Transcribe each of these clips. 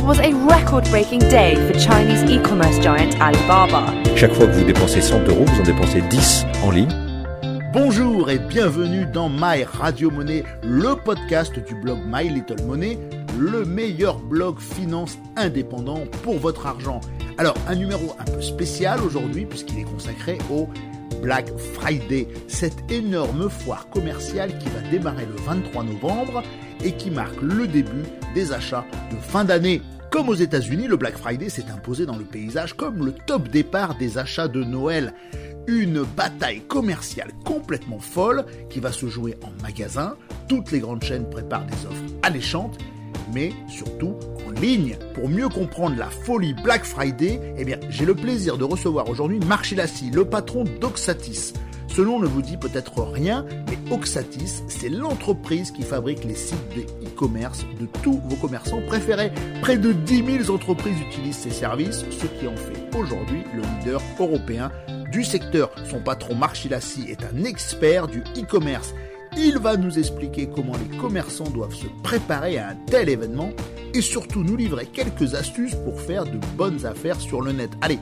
It was a record-breaking day for Chinese e-commerce giant Alibaba. Chaque fois que vous dépensez 100 euros, vous en dépensez 10 en ligne. Bonjour et bienvenue dans My Radio Money, le podcast du blog My Little Money, le meilleur blog finance indépendant pour votre argent. Alors, un numéro un peu spécial aujourd'hui puisqu'il est consacré au Black Friday, cette énorme foire commerciale qui va démarrer le 23 novembre et qui marque le début des achats de fin d'année. Comme aux États-Unis, le Black Friday s'est imposé dans le paysage comme le top départ des achats de Noël. Une bataille commerciale complètement folle qui va se jouer en magasin. Toutes les grandes chaînes préparent des offres alléchantes, mais surtout en ligne. Pour mieux comprendre la folie Black Friday, eh j'ai le plaisir de recevoir aujourd'hui Marc Lassi, le patron d'Oxatis. Ce nom ne vous dit peut-être rien, mais Oxatis, c'est l'entreprise qui fabrique les sites de e-commerce de tous vos commerçants préférés. Près de 10 000 entreprises utilisent ces services, ce qui en fait aujourd'hui le leader européen du secteur. Son patron Marc Chilassi est un expert du e-commerce. Il va nous expliquer comment les commerçants doivent se préparer à un tel événement et surtout nous livrer quelques astuces pour faire de bonnes affaires sur le net. Allez,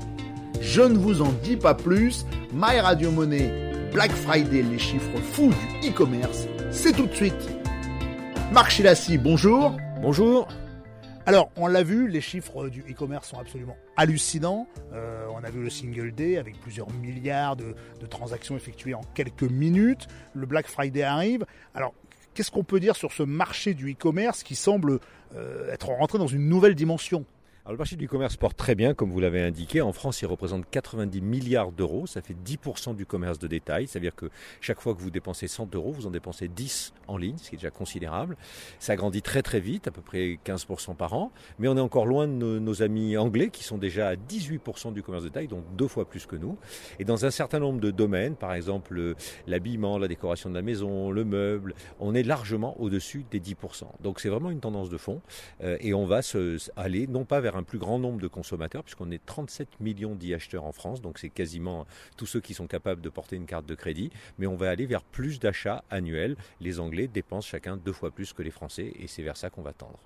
je ne vous en dis pas plus. My Radio Money Black Friday, les chiffres fous du e-commerce, c'est tout de suite. Marc Chilassi, bonjour. Bonjour. Alors, on l'a vu, les chiffres du e-commerce sont absolument hallucinants. Euh, on a vu le single day avec plusieurs milliards de, transactions effectuées en quelques minutes. Le Black Friday arrive. Alors, qu'est-ce qu'on peut dire sur ce marché du e-commerce qui semble euh, être rentré dans une nouvelle dimension? Le marché du commerce porte très bien, comme vous l'avez indiqué. En France, il représente 90 milliards d'euros. Ça fait 10% du commerce de détail. C'est-à-dire que chaque fois que vous dépensez 100 euros, vous en dépensez 10 en ligne, ce qui est déjà considérable. Ça grandit très très vite, à peu près 15% par an. Mais on est encore loin de nos, amis anglais qui sont déjà à 18% du commerce de détail, donc deux fois plus que nous. Et dans un certain nombre de domaines, par exemple l'habillement, la décoration de la maison, le meuble, on est largement au-dessus des 10%. Donc c'est vraiment une tendance de fond. Euh, et on va se, aller non pas vers un plus grand nombre de consommateurs, puisqu'on est 37 millions d'y acheteurs en France, donc c'est quasiment tous ceux qui sont capables de porter une carte de crédit, mais on va aller vers plus d'achats annuels. Les Anglais dépensent chacun deux fois plus que les Français, et c'est vers ça qu'on va tendre.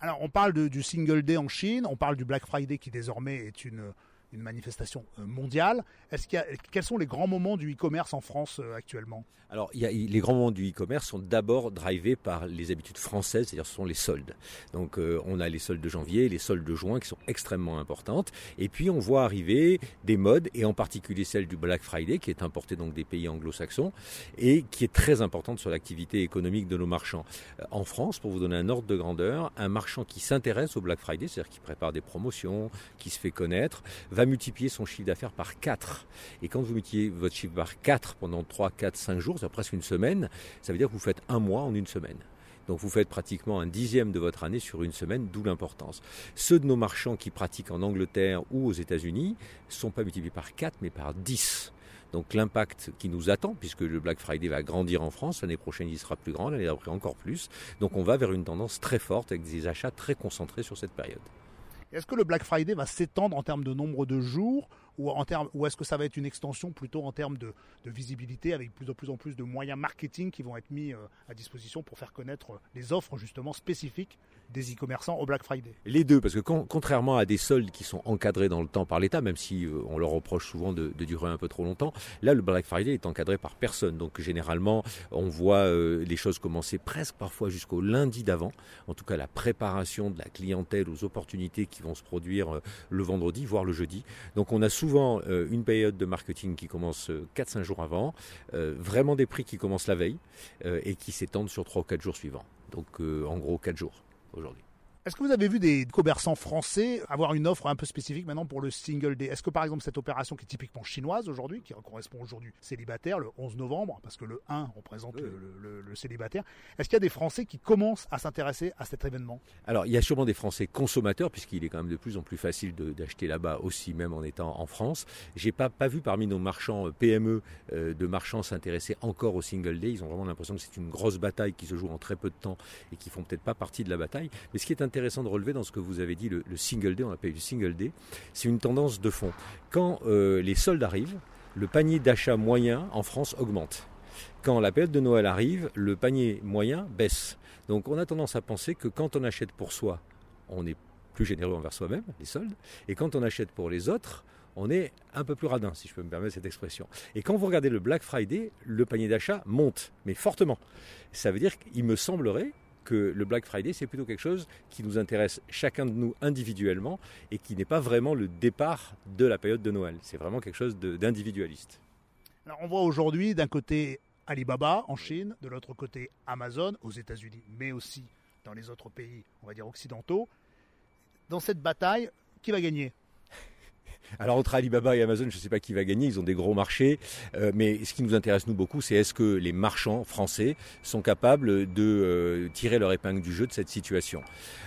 Alors on parle du Single Day en Chine, on parle du Black Friday qui désormais est une une manifestation euh, mondiale. Est-ce quels sont les grands moments du e-commerce en France euh, actuellement? Alors, les grands moments du e-commerce sont d'abord drivés par les habitudes françaises, c'est-à-dire ce sont les soldes. Donc, euh, on a les soldes de janvier, les soldes de juin qui sont extrêmement importantes. Et puis, on voit arriver des modes, et en particulier celle du Black Friday, qui est importée donc des pays anglo-saxons, et qui est très importante sur l'activité économique de nos marchands. En France, pour vous donner un ordre de grandeur, un marchand qui s'intéresse au Black Friday, c'est-à-dire qui prépare des promotions, qui se fait connaître, va multiplier son chiffre d'affaires par 4. Et quand vous multipliez votre chiffre par 4 pendant 3, 4, 5 jours, c'est presque une semaine, ça veut dire que vous faites un mois en une semaine. Donc vous faites pratiquement un dixième de votre année sur une semaine, d'où l'importance. Ceux de nos marchands qui pratiquent en Angleterre ou aux États-Unis ne sont pas multipliés par 4 mais par 10. Donc l'impact qui nous attend, puisque le Black Friday va grandir en France, l'année prochaine il sera plus grand, l'année d'après encore plus. Donc on va vers une tendance très forte avec des achats très concentrés sur cette période. Est-ce que le Black Friday va s'étendre en termes de nombre de jours ou, est-ce que ça va être une extension plutôt en termes de, visibilité avec plus, plus en plus de moyens marketing qui vont être mis euh, à disposition pour faire connaître les offres justement spécifiques des e-commerçants au Black Friday Les deux, parce que contrairement à des soldes qui sont encadrés dans le temps par l'État, même si euh, on leur reproche souvent de, durer un peu trop longtemps, là le Black Friday est encadré par personne. Donc généralement, on voit euh, les choses commencer presque parfois jusqu'au lundi d'avant. En tout cas, la préparation de la clientèle aux opportunités qui vont se produire le vendredi, voire le jeudi. Donc on a souvent euh, une période de marketing qui commence 4-5 euh, jours avant, euh, vraiment des prix qui commencent la veille et qui s'étendent sur 3 ou 4 jours suivants. Donc en gros 4 jours aujourd'hui. Est-ce que vous avez vu des commerçants français avoir une offre un peu spécifique maintenant pour le single day? Est-ce que par exemple cette opération qui est typiquement chinoise aujourd'hui, qui correspond aujourd'hui célibataire, le 11 novembre, parce que le 1 représente le, célibataire, est-ce qu'il y a des Français qui commencent à s'intéresser à cet événement? Alors il y a sûrement des Français consommateurs, puisqu'il est quand même de plus en plus facile d'acheter là-bas aussi, même en étant en France. J'ai pas, pas vu parmi nos marchands euh, PME euh, de marchands s'intéresser encore au single day. Ils ont vraiment l'impression que c'est une grosse bataille qui se joue en très peu de temps et qui font peut-être pas partie de la bataille. Mais ce qui est intéressant, intéressant de relever dans ce que vous avez dit, le, single day, on appelle du single day, c'est une tendance de fond. Quand euh, les soldes arrivent, le panier d'achat moyen en France augmente. Quand la période de Noël arrive, le panier moyen baisse. Donc on a tendance à penser que quand on achète pour soi, on est plus généreux envers soi-même, les soldes, et quand on achète pour les autres, on est un peu plus radin, si je peux me permettre cette expression. Et quand vous regardez le Black Friday, le panier d'achat monte, mais fortement. Ça veut dire qu'il me semblerait que le Black Friday, c'est plutôt quelque chose qui nous intéresse chacun de nous individuellement et qui n'est pas vraiment le départ de la période de Noël. C'est vraiment quelque chose d'individualiste. Alors on voit aujourd'hui d'un côté Alibaba en Chine, de l'autre côté Amazon aux États-Unis, mais aussi dans les autres pays, on va dire occidentaux. Dans cette bataille, qui va gagner? Alors entre Alibaba et Amazon, je ne sais pas qui va gagner, ils ont des gros marchés, euh, mais ce qui nous intéresse nous beaucoup, c'est est-ce que les marchands français sont capables de euh, tirer leur épingle du jeu de cette situation.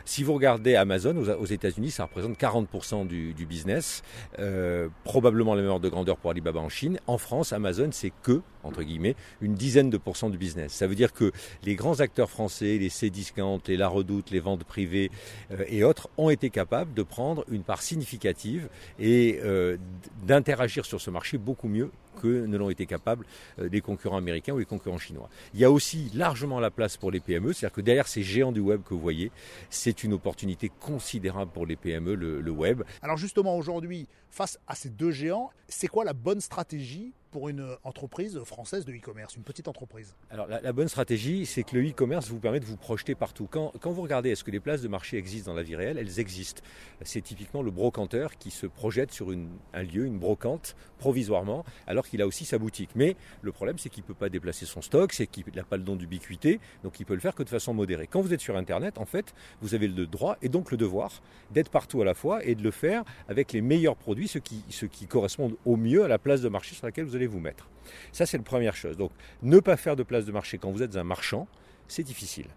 Si vous regardez Amazon aux, États-Unis, ça représente 40% du, business, euh, probablement la même ordre de grandeur pour Alibaba en Chine. En France, Amazon, c'est que entre guillemets, une dizaine de pourcents du business. Ça veut dire que les grands acteurs français, les C-Discount, les La Redoute, les ventes privées et autres, ont été capables de prendre une part significative et euh, d'interagir sur ce marché beaucoup mieux que ne l'ont été capables euh, des concurrents américains ou les concurrents chinois. Il y a aussi largement la place pour les PME, c'est-à-dire que derrière ces géants du web que vous voyez, c'est une opportunité considérable pour les PME, le web. Alors justement aujourd'hui, face à ces deux géants, c'est quoi la bonne stratégie pour une entreprise française de e-commerce, une petite entreprise Alors la, bonne stratégie, c'est que le e-commerce vous permet de vous projeter partout. Quand, vous regardez, est-ce que les places de marché existent dans la vie réelle? Elles existent. C'est typiquement le brocanteur qui se projette sur un lieu, une brocante, provisoirement, alors qu'il a aussi sa boutique. Mais le problème, c'est qu'il ne peut pas déplacer son stock, c'est qu'il n'a pas le don d'ubiquité, donc il peut le faire que de façon modérée. Quand vous êtes sur Internet, en fait, vous avez le droit et donc le devoir d'être partout à la fois et de le faire avec les meilleurs produits, ceux qui, ceux correspondent au mieux à la place de marché sur laquelle vous allez vous mettre. Ça, c'est la première chose. Donc, ne pas faire de place de marché quand vous êtes un marchand, c'est difficile.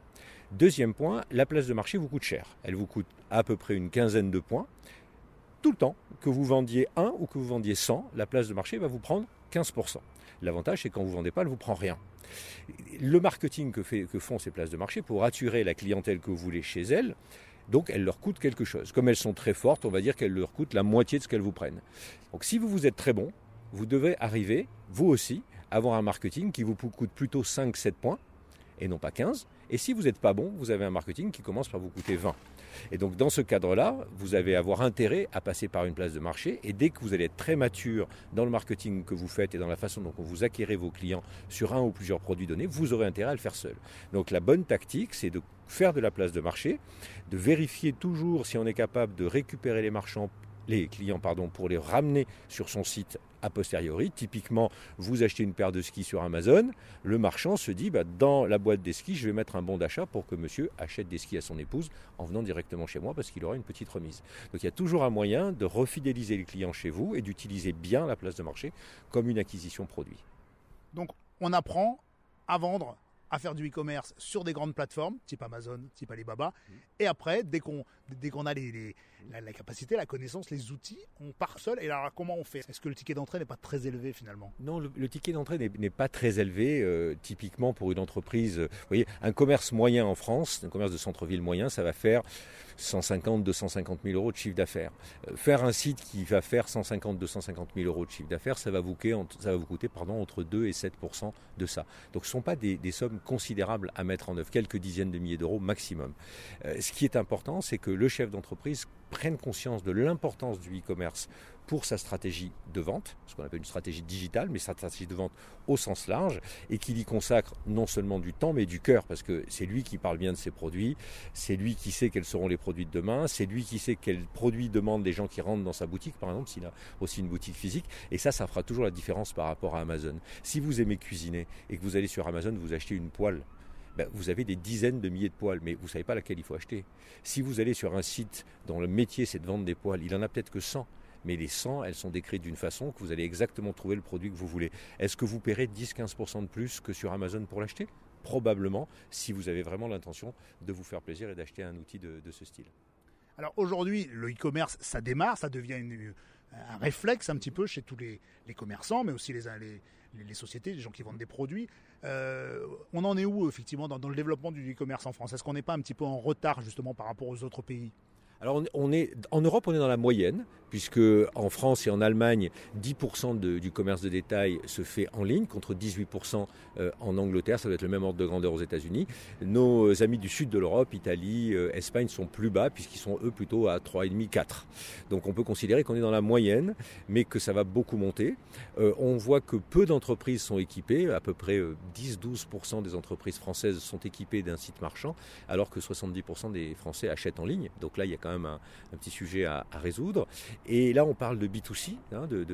Deuxième point, la place de marché vous coûte cher. Elle vous coûte à peu près une quinzaine de points. Tout le temps, que vous vendiez 1 ou que vous vendiez 100, la place de marché va vous prendre 15%. L'avantage, c'est quand vous ne vendez pas, elle vous prend rien. Le marketing que, fait, que font ces places de marché pour attirer la clientèle que vous voulez chez elles, donc elles leur coûtent quelque chose. Comme elles sont très fortes, on va dire qu'elles leur coûtent la moitié de ce qu'elles vous prennent. Donc si vous vous êtes très bon, vous devez arriver, vous aussi, à avoir un marketing qui vous coûte plutôt 5-7 points et non pas 15. Et si vous n'êtes pas bon, vous avez un marketing qui commence par vous coûter 20. Et donc dans ce cadre-là, vous allez avoir intérêt à passer par une place de marché. Et dès que vous allez être très mature dans le marketing que vous faites et dans la façon dont vous acquérez vos clients sur un ou plusieurs produits donnés, vous aurez intérêt à le faire seul. Donc la bonne tactique, c'est de faire de la place de marché, de vérifier toujours si on est capable de récupérer les marchands les clients pardon, pour les ramener sur son site a posteriori. Typiquement, vous achetez une paire de skis sur Amazon, le marchand se dit bah, dans la boîte des skis, je vais mettre un bon d'achat pour que monsieur achète des skis à son épouse en venant directement chez moi parce qu'il aura une petite remise. Donc il y a toujours un moyen de refidéliser les clients chez vous et d'utiliser bien la place de marché comme une acquisition produit. Donc on apprend à vendre à faire du e-commerce sur des grandes plateformes, type Amazon, type Alibaba. Mmh. Et après, dès qu'on dès qu'on a les, la, capacité, la connaissance, les outils, on part seul. Et alors, comment on fait? Est-ce que le ticket d'entrée n'est pas très élevé finalement? Non, le, ticket d'entrée n'est pas très élevé. Euh, typiquement, pour une entreprise, vous voyez, un commerce moyen en France, un commerce de centre-ville moyen, ça va faire 150, 250 000 euros de chiffre d'affaires. Euh, faire un site qui va faire 150, 250 000 euros de chiffre d'affaires, ça va vous coûter, pardon, entre 2 et 7% de ça. Donc, ce ne sont pas des, sommes considérables à mettre en œuvre, quelques dizaines de milliers d'euros maximum. Euh, ce qui est important, c'est que le chef d'entreprise prenne conscience de l'importance du e-commerce pour sa stratégie de vente, ce qu'on appelle une stratégie digitale, mais sa stratégie de vente au sens large, et qu'il y consacre non seulement du temps, mais du cœur, parce que c'est lui qui parle bien de ses produits, c'est lui qui sait quels seront les produits de demain, c'est lui qui sait quels produits demandent les gens qui rentrent dans sa boutique, par exemple, s'il a aussi une boutique physique, et ça, ça fera toujours la différence par rapport à Amazon. Si vous aimez cuisiner et que vous allez sur Amazon, vous achetez une poêle, ben, vous avez des dizaines de milliers de poils, mais vous ne savez pas laquelle il faut acheter. Si vous allez sur un site dont le métier c'est de vendre des poils, il en a peut-être que 100 mais les 100, elles sont décrites d'une façon que vous allez exactement trouver le produit que vous voulez. Est-ce que vous paierez 10-15% de plus que sur Amazon pour l'acheter? Probablement, si vous avez vraiment l'intention de vous faire plaisir et d'acheter un outil de, ce style. Alors aujourd'hui, le e-commerce, ça démarre, ça devient un réflexe un petit peu chez tous les, commerçants, mais aussi les, sociétés, les gens qui vendent des produits. Euh, on en est où effectivement dans, dans le développement du e-commerce en France? Est-ce qu'on n'est pas un petit peu en retard justement par rapport aux autres pays? Alors on est en Europe, on est dans la moyenne puisque en France et en Allemagne, 10% du commerce de détail se fait en ligne, contre 18% euh, en Angleterre, ça doit être le même ordre de grandeur aux États-Unis. Nos amis du sud de l'Europe, Italie, euh, Espagne, sont plus bas, puisqu'ils sont eux plutôt à 3,5-4. Donc on peut considérer qu'on est dans la moyenne, mais que ça va beaucoup monter. Euh, on voit que peu d'entreprises sont équipées, à peu près 10-12% des entreprises françaises sont équipées d'un site marchand, alors que 70% des Français achètent en ligne. Donc là, il y a quand même un, petit sujet à, résoudre. Et là, on parle de B2C, hein, de,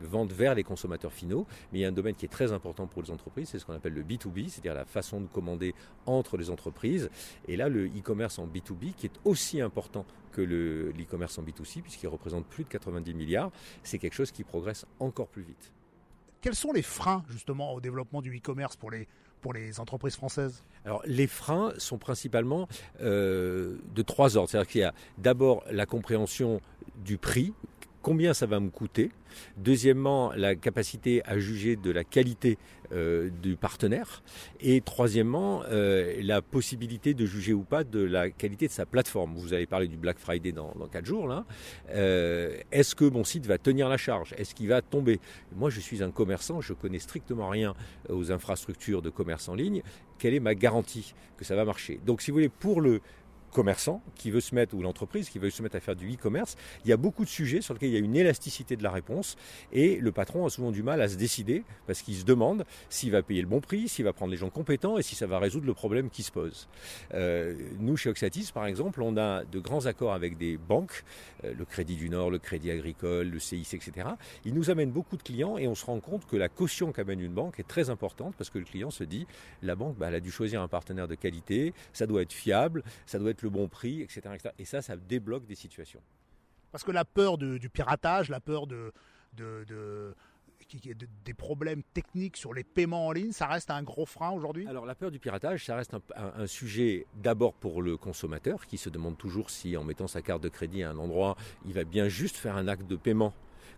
vente vers les consommateurs finaux, mais il y a un domaine qui est très important pour les entreprises, c'est ce qu'on appelle le B2B, c'est-à-dire la façon de commander entre les entreprises. Et là, le e-commerce en B2B, qui est aussi important que l'e-commerce en B2C, puisqu'il représente plus de 90 milliards, c'est quelque chose qui progresse encore plus vite. Quels sont les freins justement au développement du e-commerce pour les, pour les entreprises françaises Alors les freins sont principalement euh, de trois ordres. C'est-à-dire qu'il y a d'abord la compréhension du prix, combien ça va me coûter. Deuxièmement, la capacité à juger de la qualité euh, du partenaire. Et troisièmement, euh, la possibilité de juger ou pas de la qualité de sa plateforme. Vous avez parlé du Black Friday dans, dans 4 jours. Euh, est-ce que mon site va tenir la charge? Est-ce qu'il va tomber? Moi, je suis un commerçant, je connais strictement rien aux infrastructures de commerce en ligne. Quelle est ma garantie que ça va marcher? Donc, si vous voulez, pour le commerçant qui veut se mettre, ou l'entreprise qui veut se mettre à faire du e-commerce, il y a beaucoup de sujets sur lesquels il y a une élasticité de la réponse et le patron a souvent du mal à se décider parce qu'il se demande s'il va payer le bon prix, s'il va prendre les gens compétents et si ça va résoudre le problème qui se pose. Euh, nous, chez Oxatis, par exemple, on a de grands accords avec des banques, euh, le Crédit du Nord, le Crédit Agricole, le CIC, etc. Ils nous amènent beaucoup de clients et on se rend compte que la caution qu'amène une banque est très importante parce que le client se dit, la banque, bah, elle a dû choisir un partenaire de qualité, ça doit être fiable, ça doit être le bon prix, etc., Et ça, ça débloque des situations. Parce que la peur du piratage, la peur de, de, des problèmes techniques sur les paiements en ligne, ça reste un gros frein aujourd'hui? Alors la peur du piratage, ça reste un sujet d'abord pour le consommateur qui se demande toujours si en mettant sa carte de crédit à un endroit, il va bien juste faire un acte de paiement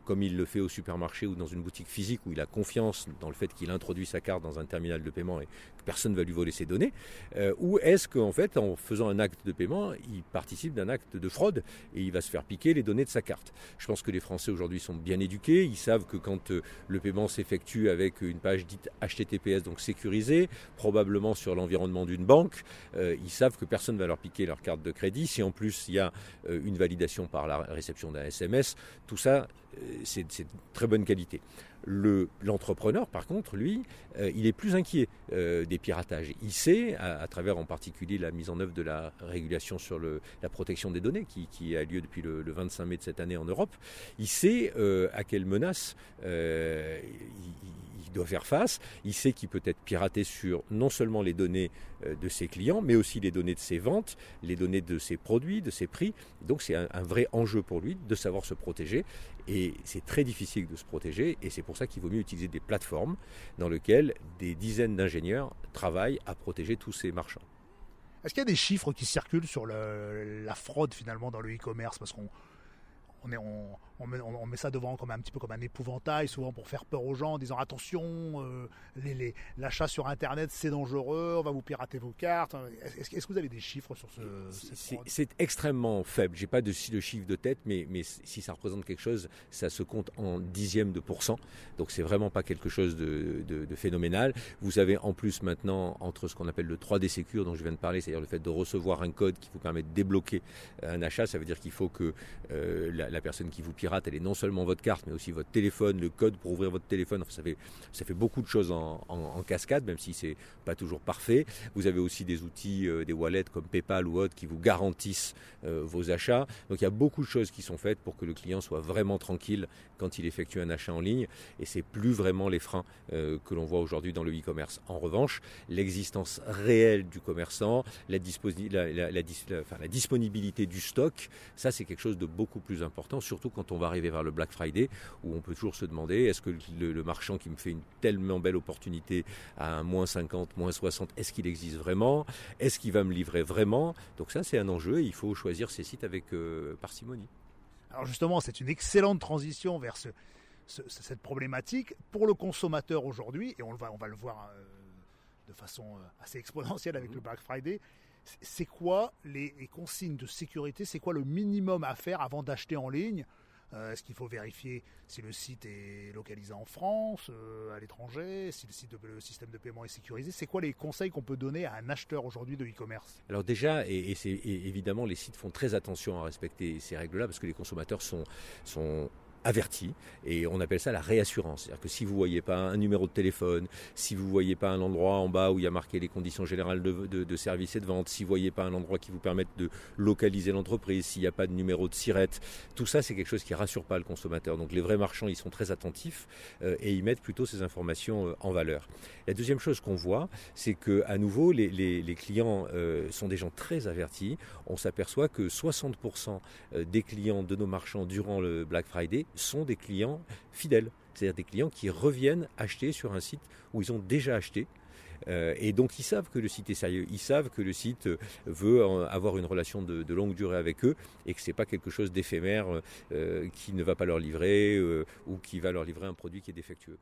comme il le fait au supermarché ou dans une boutique physique où il a confiance dans le fait qu'il introduit sa carte dans un terminal de paiement et personne ne va lui voler ses données euh, Ou est-ce qu'en fait, en faisant un acte de paiement, il participe d'un acte de fraude et il va se faire piquer les données de sa carte Je pense que les Français aujourd'hui sont bien éduqués. Ils savent que quand euh, le paiement s'effectue avec une page dite HTTPS, donc sécurisée, probablement sur l'environnement d'une banque, euh, ils savent que personne ne va leur piquer leur carte de crédit. Si en plus il y a une validation par la réception d'un SMS, tout ça, c'est de très bonne qualité. L'entrepreneur, par contre, lui, il est plus inquiet des piratages. Il sait, à, travers en particulier la mise en œuvre de la régulation sur le, la protection des données, qui, a lieu depuis le, 25 mai de cette année en Europe, il sait euh, à quelle menace il, doit faire face. Il sait qu'il peut être piraté sur non seulement les données de ses clients, mais aussi les données de ses ventes, les données de ses produits, de ses prix. Donc c'est un, un vrai enjeu pour lui de savoir se protéger. Et c'est très difficile de se protéger et c'est pour ça qu'il vaut mieux utiliser des plateformes dans lesquelles des dizaines d'ingénieurs travaillent à protéger tous ces marchands. Est-ce qu'il y a des chiffres qui circulent sur la fraude finalement dans le e-commerce? Parce qu'on on, est, on, met, on, met, ça devant comme un petit peu comme un épouvantail, souvent pour faire peur aux gens, en disant attention, euh, l'achat sur Internet c'est dangereux, on va vous pirater vos cartes. Est-ce que vous avez des chiffres sur ce C'est extrêmement faible. J'ai pas de, de chiffre de tête, mais, mais si ça représente quelque chose, ça se compte en dixièmes de pourcent. Donc c'est vraiment pas quelque chose de, de, phénoménal. Vous avez en plus maintenant entre ce qu'on appelle le 3D Secure dont je viens de parler, c'est-à-dire le fait de recevoir un code qui vous permet de débloquer un achat, ça veut dire qu'il faut que euh, la, la, personne qui vous pirate, elle est non seulement votre carte, mais aussi votre téléphone, le code pour ouvrir votre téléphone. Ça fait, beaucoup de choses en, cascade, même si c'est pas toujours parfait. Vous avez aussi des outils, euh, des wallets comme PayPal ou autres qui vous garantissent euh, vos achats. Donc il y a beaucoup de choses qui sont faites pour que le client soit vraiment tranquille quand il effectue un achat en ligne. Et c'est plus vraiment les freins euh, que l'on voit aujourd'hui dans le e-commerce. En revanche, l'existence réelle du commerçant, la disponibilité du stock, ça c'est quelque chose de beaucoup plus important surtout quand on va arriver vers le Black Friday, où on peut toujours se demander est-ce que le, marchand qui me fait une tellement belle opportunité à un moins 50, moins 60, est-ce qu'il existe vraiment? Est-ce qu'il va me livrer vraiment? Donc ça, c'est un enjeu et il faut choisir ses sites avec euh, parcimonie. Alors justement, c'est une excellente transition vers cette problématique pour le consommateur aujourd'hui, et on, va, on va le voir. Euh, de façon assez exponentielle avec le Black Friday. C'est quoi les, consignes de sécurité? C'est quoi le minimum à faire avant d'acheter en ligne? Est-ce qu'il faut vérifier si le site est localisé en France, à l'étranger, si le, système de paiement est sécurisé? C'est quoi les conseils qu'on peut donner à un acheteur aujourd'hui de e-commerce? Alors déjà, et, évidemment, les sites font très attention à respecter ces règles-là parce que les consommateurs sont averti et on appelle ça la réassurance. C'est-à-dire que si vous voyez pas un numéro de téléphone, si vous voyez pas un endroit en bas où il y a marqué les conditions générales de, de, service et de vente, si vous voyez pas un endroit qui vous permette de localiser l'entreprise, s'il n'y a pas de numéro de sirette, tout ça c'est quelque chose qui rassure pas le consommateur. Donc les vrais marchands ils sont très attentifs euh, et ils mettent plutôt ces informations euh, en valeur. La deuxième chose qu'on voit, c'est que à nouveau les, les, les clients euh, sont des gens très avertis. On s'aperçoit que 60% des clients de nos marchands durant le Black Friday sont des clients fidèles, c'est-à-dire des clients qui reviennent acheter sur un site où ils ont déjà acheté. Euh, et donc ils savent que le site est sérieux, ils savent que le site euh, veut avoir une relation de, longue durée avec eux et que c'est pas quelque chose d'éphémère euh, qui ne va pas leur livrer ou qui va leur livrer un produit qui est défectueux.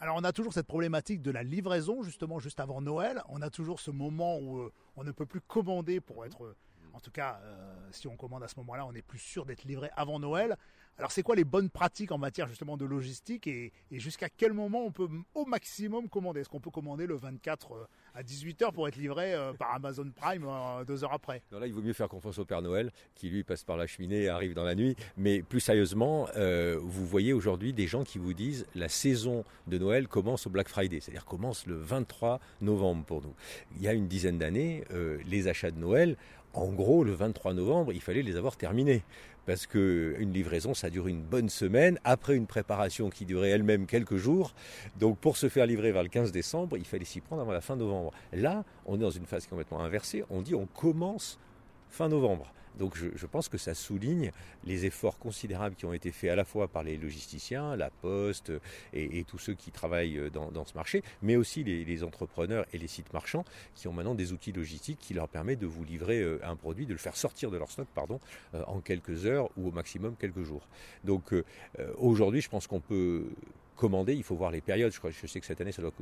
Alors on a toujours cette problématique de la livraison justement juste avant Noël. On a toujours ce moment où on ne peut plus commander pour être en tout cas, si on commande à ce moment-là, on est plus sûr d'être livré avant Noël. Alors c'est quoi les bonnes pratiques en matière justement de logistique et, jusqu'à quel moment on peut au maximum commander? Est-ce qu'on peut commander le 24 euh, à 18h pour être livré euh, par Amazon Prime euh, deux heures après? Là, il vaut mieux faire confiance au Père Noël qui lui passe par la cheminée et arrive dans la nuit. Mais plus sérieusement, vous voyez aujourd'hui des gens qui vous disent la saison de Noël commence au Black Friday, c'est-à-dire commence le 23 novembre pour nous. Il y a une dizaine d'années, les achats de Noël, en gros, le 23 novembre, il fallait les avoir terminés parce que une livraison, ça dure une bonne semaine, après une préparation qui durait elle-même quelques jours. Donc pour se faire livrer vers le 15 décembre, il fallait s'y prendre avant la fin novembre. Là, on est dans une phase complètement inversée. On dit on commence fin novembre. Donc je, pense que ça souligne les efforts considérables qui ont été faits à la fois par les logisticiens, la Poste et, tous ceux qui travaillent dans, ce marché, mais aussi les, entrepreneurs et les sites marchands qui ont maintenant des outils logistiques qui leur permettent de vous livrer euh, un produit, de le faire sortir de leur stock pardon, euh, en quelques heures ou au maximum quelques jours. Donc euh, aujourd'hui, je pense qu'on peut commander, il faut voir les périodes. Je, sais que cette année, ça doit,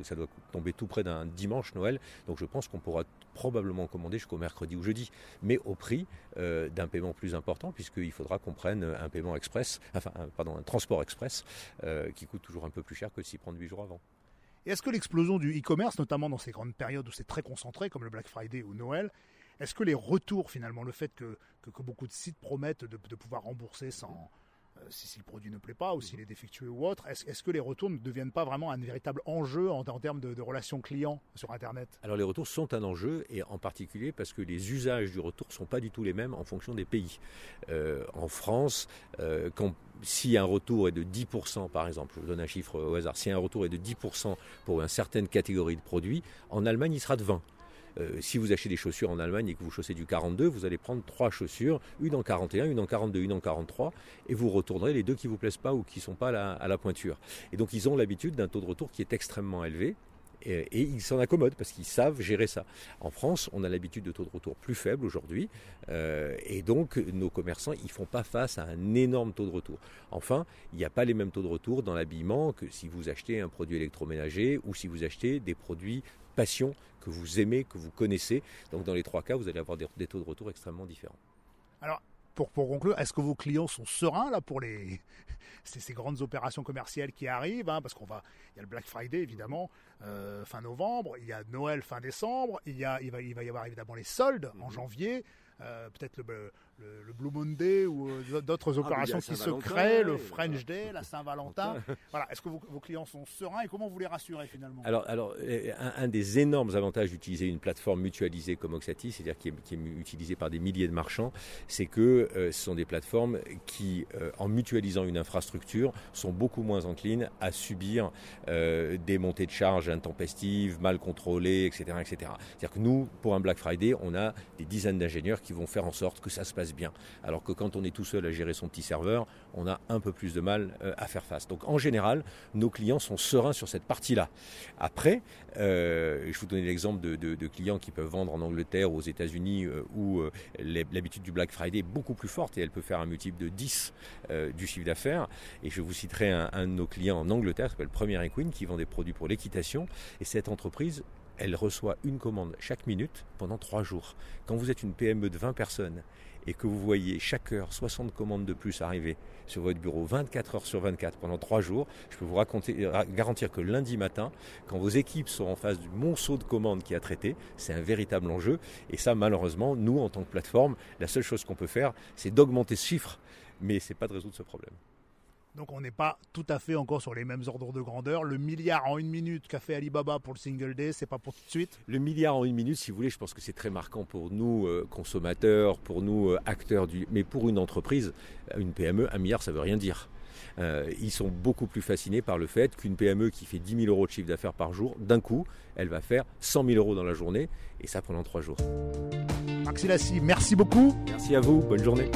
tomber tout près d'un dimanche Noël. Donc je pense qu'on pourra probablement commander jusqu'au mercredi ou jeudi, mais au prix euh, d'un paiement plus important, puisqu'il faudra qu'on prenne un paiement express, enfin, pardon, un transport express, euh, qui coûte toujours un peu plus cher que s'y prendre huit jours avant. Est-ce que l'explosion du e-commerce, notamment dans ces grandes périodes où c'est très concentré, comme le Black Friday ou Noël, est-ce que les retours finalement, le fait que, que, beaucoup de sites promettent de pouvoir rembourser sans, si, le produit ne plaît pas ou s'il est défectueux ou autre, est-ce que les retours ne deviennent pas vraiment un véritable enjeu en, termes de, relations clients sur Internet? Alors les retours sont un enjeu et en particulier parce que les usages du retour ne sont pas du tout les mêmes en fonction des pays. Euh, en France, euh, si un retour est de 10% par exemple, je vous donne un chiffre au hasard, si un retour est de 10% pour une certaine catégorie de produits, en Allemagne il sera de 20%. Euh, si vous achetez des chaussures en Allemagne et que vous chaussez du 42, vous allez prendre trois chaussures, une en 41, une en 42, une en 43, et vous retournerez les deux qui vous plaisent pas ou qui sont pas à la, pointure. Et donc ils ont l'habitude d'un taux de retour qui est extrêmement élevé et, ils s'en accommodent parce qu'ils savent gérer ça. En France, on a l'habitude de taux de retour plus faible aujourd'hui, euh, et donc nos commerçants, ils font pas face à un énorme taux de retour. Enfin, il n'y a pas les mêmes taux de retour dans l'habillement que si vous achetez un produit électroménager ou si vous achetez des produits passion que vous aimez, que vous connaissez. Donc dans les trois cas, vous allez avoir des, taux de retour extrêmement différents. Alors, pour, pour conclure, est-ce que vos clients sont sereins là pour les ces, grandes opérations commerciales qui arrivent hein, Parce qu'on va, il y a le Black Friday évidemment euh, fin novembre, il y a Noël fin décembre, il y a, il va, il va y avoir évidemment les soldes en mhm. janvier. Euh, peut-être le, le, Blue Monday ou euh, d'autres ah, opérations qui se créent, le French Day, la Saint-Valentin. voilà. Est-ce que vos, clients sont sereins et comment vous les rassurez finalement? Alors, alors un, des énormes avantages d'utiliser une plateforme mutualisée comme Oxati, c'est-à-dire qui est, utilisée par des milliers de marchands, c'est que ce sont des plateformes qui, en mutualisant une infrastructure, sont beaucoup moins enclines à subir des montées de charges intempestives, mal contrôlées, etc. etc. C'est-à-dire que nous, pour un Black Friday, on a des dizaines d'ingénieurs qui vont faire en sorte que ça se passe bien. Alors que quand on est tout seul à gérer son petit serveur, on a un peu plus de mal euh, à faire face. Donc en général, nos clients sont sereins sur cette partie-là. Après, euh, je vous donner l'exemple de, clients qui peuvent vendre en Angleterre ou aux États-Unis euh, où l'habitude du Black Friday est beaucoup plus forte et elle peut faire un multiple de 10 du chiffre d'affaires. Et je vous citerai un, de nos clients en Angleterre qui s'appelle Premier Equine qui vend des produits pour l'équitation. Et cette entreprise elle reçoit une commande chaque minute pendant trois jours. Quand vous êtes une PME de 20 personnes et que vous voyez chaque heure 60 commandes de plus arriver sur votre bureau 24 heures sur 24 pendant trois jours, je peux vous raconter, garantir que lundi matin, quand vos équipes sont en face du monceau de commandes qui a traité, c'est un véritable enjeu. Et ça, malheureusement, nous, en tant que plateforme, la seule chose qu'on peut faire, c'est d'augmenter ce chiffre, mais ce n'est pas de résoudre ce problème. Donc on n'est pas tout à fait encore sur les mêmes ordres de grandeur. Le milliard en une minute qu'a fait Alibaba pour le single day, c'est pas pour tout de suite. Le milliard en une minute, si vous voulez, je pense que c'est très marquant pour nous euh, consommateurs, pour nous euh, acteurs du. Mais pour une entreprise, une PME, un milliard, ça veut rien dire. Euh, ils sont beaucoup plus fascinés par le fait qu'une PME qui fait 10 000 euros de chiffre d'affaires par jour, d'un coup, elle va faire 100 000 euros dans la journée, et ça pendant trois jours. Maxi Lassie, merci beaucoup. Merci à vous, bonne journée.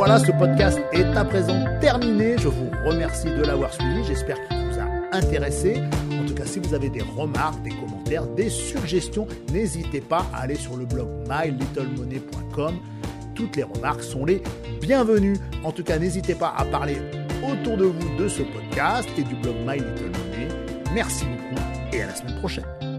Voilà, ce podcast est à présent terminé. Je vous remercie de l'avoir suivi. J'espère qu'il vous a intéressé. En tout cas, si vous avez des remarques, des commentaires, des suggestions, n'hésitez pas à aller sur le blog mylittlemoney.com. Toutes les remarques sont les bienvenues. En tout cas, n'hésitez pas à parler autour de vous de ce podcast et du blog My Little Money. Merci beaucoup et à la semaine prochaine.